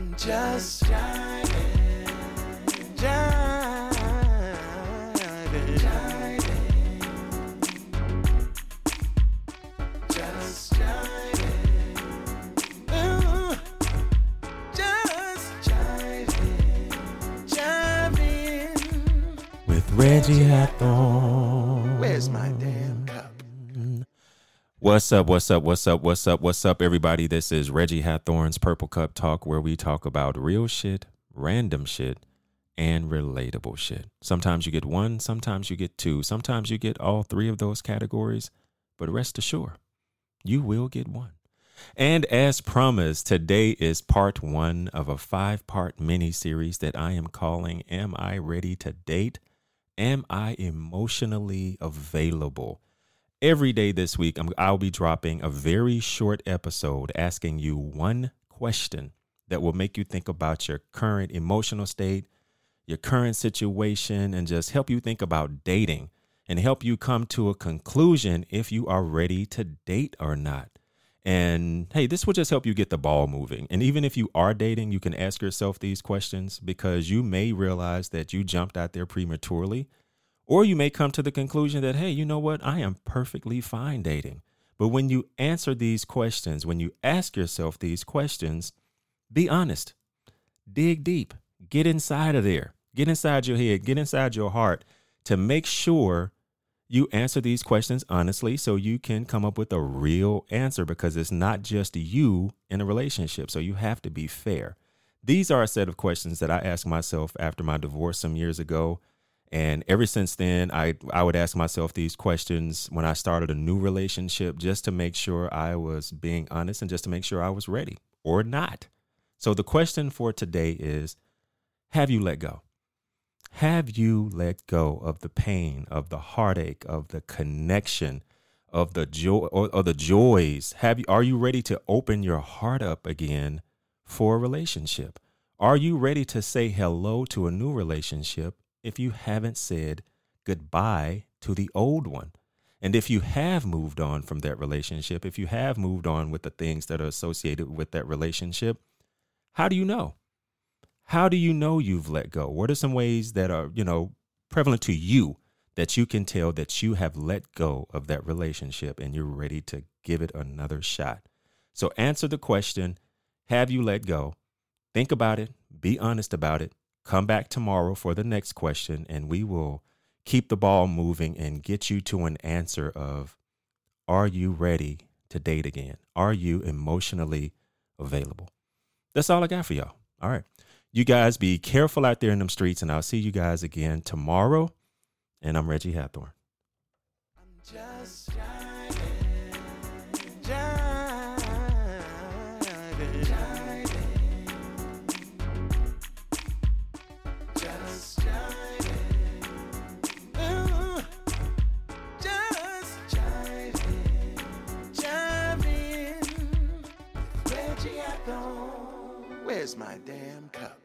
I'm just jiving, jiving, jiving, just jiving, ooh, just jiving, jiving. with Reggie Hathorn. Where's my damn cup? What's up? What's up? What's up? What's up? What's up, everybody? This is Reggie Hathorn's Purple Cup Talk, where we talk about real shit, random shit, and relatable shit. Sometimes you get one, sometimes you get two, sometimes you get all three of those categories, but rest assured, you will get one. And as promised, today is part one of a five part mini series that I am calling Am I Ready to Date? Am I Emotionally Available? Every day this week, I'm, I'll be dropping a very short episode asking you one question that will make you think about your current emotional state, your current situation, and just help you think about dating and help you come to a conclusion if you are ready to date or not. And hey, this will just help you get the ball moving. And even if you are dating, you can ask yourself these questions because you may realize that you jumped out there prematurely. Or you may come to the conclusion that, hey, you know what? I am perfectly fine dating. But when you answer these questions, when you ask yourself these questions, be honest, dig deep, get inside of there, get inside your head, get inside your heart to make sure you answer these questions honestly so you can come up with a real answer because it's not just you in a relationship. So you have to be fair. These are a set of questions that I asked myself after my divorce some years ago. And ever since then, I, I would ask myself these questions when I started a new relationship just to make sure I was being honest and just to make sure I was ready or not. So the question for today is Have you let go? Have you let go of the pain, of the heartache, of the connection, of the joy or, or the joys? Have you are you ready to open your heart up again for a relationship? Are you ready to say hello to a new relationship if you haven't said goodbye to the old one? And if you have moved on from that relationship, if you have moved on with the things that are associated with that relationship, how do you know? How do you know you've let go? What are some ways that are, you know, prevalent to you that you can tell that you have let go of that relationship and you're ready to give it another shot? So answer the question, have you let go? Think about it, be honest about it. Come back tomorrow for the next question and we will keep the ball moving and get you to an answer of are you ready to date again? Are you emotionally available? That's all I got for y'all. All right. You guys be careful out there in them streets, and I'll see you guys again tomorrow. And I'm Reggie Hathorn. Just where's my damn cup?